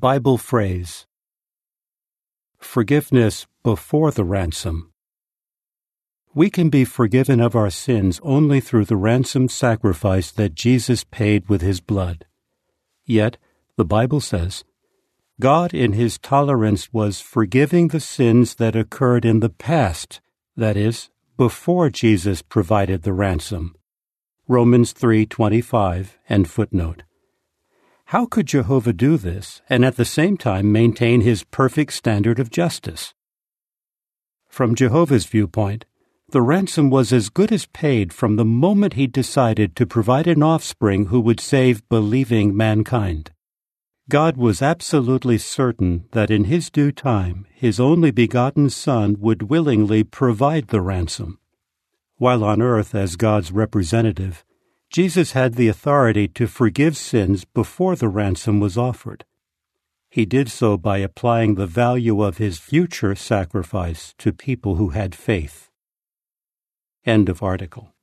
Bible phrase Forgiveness before the ransom. We can be forgiven of our sins only through the ransom sacrifice that Jesus paid with his blood. Yet, the Bible says, God in his tolerance was forgiving the sins that occurred in the past, that is, before Jesus provided the ransom. Romans 3:25 and footnote. How could Jehovah do this and at the same time maintain his perfect standard of justice? From Jehovah's viewpoint, the ransom was as good as paid from the moment he decided to provide an offspring who would save believing mankind. God was absolutely certain that in his due time his only begotten Son would willingly provide the ransom. While on earth as God's representative, Jesus had the authority to forgive sins before the ransom was offered. He did so by applying the value of his future sacrifice to people who had faith. End of article.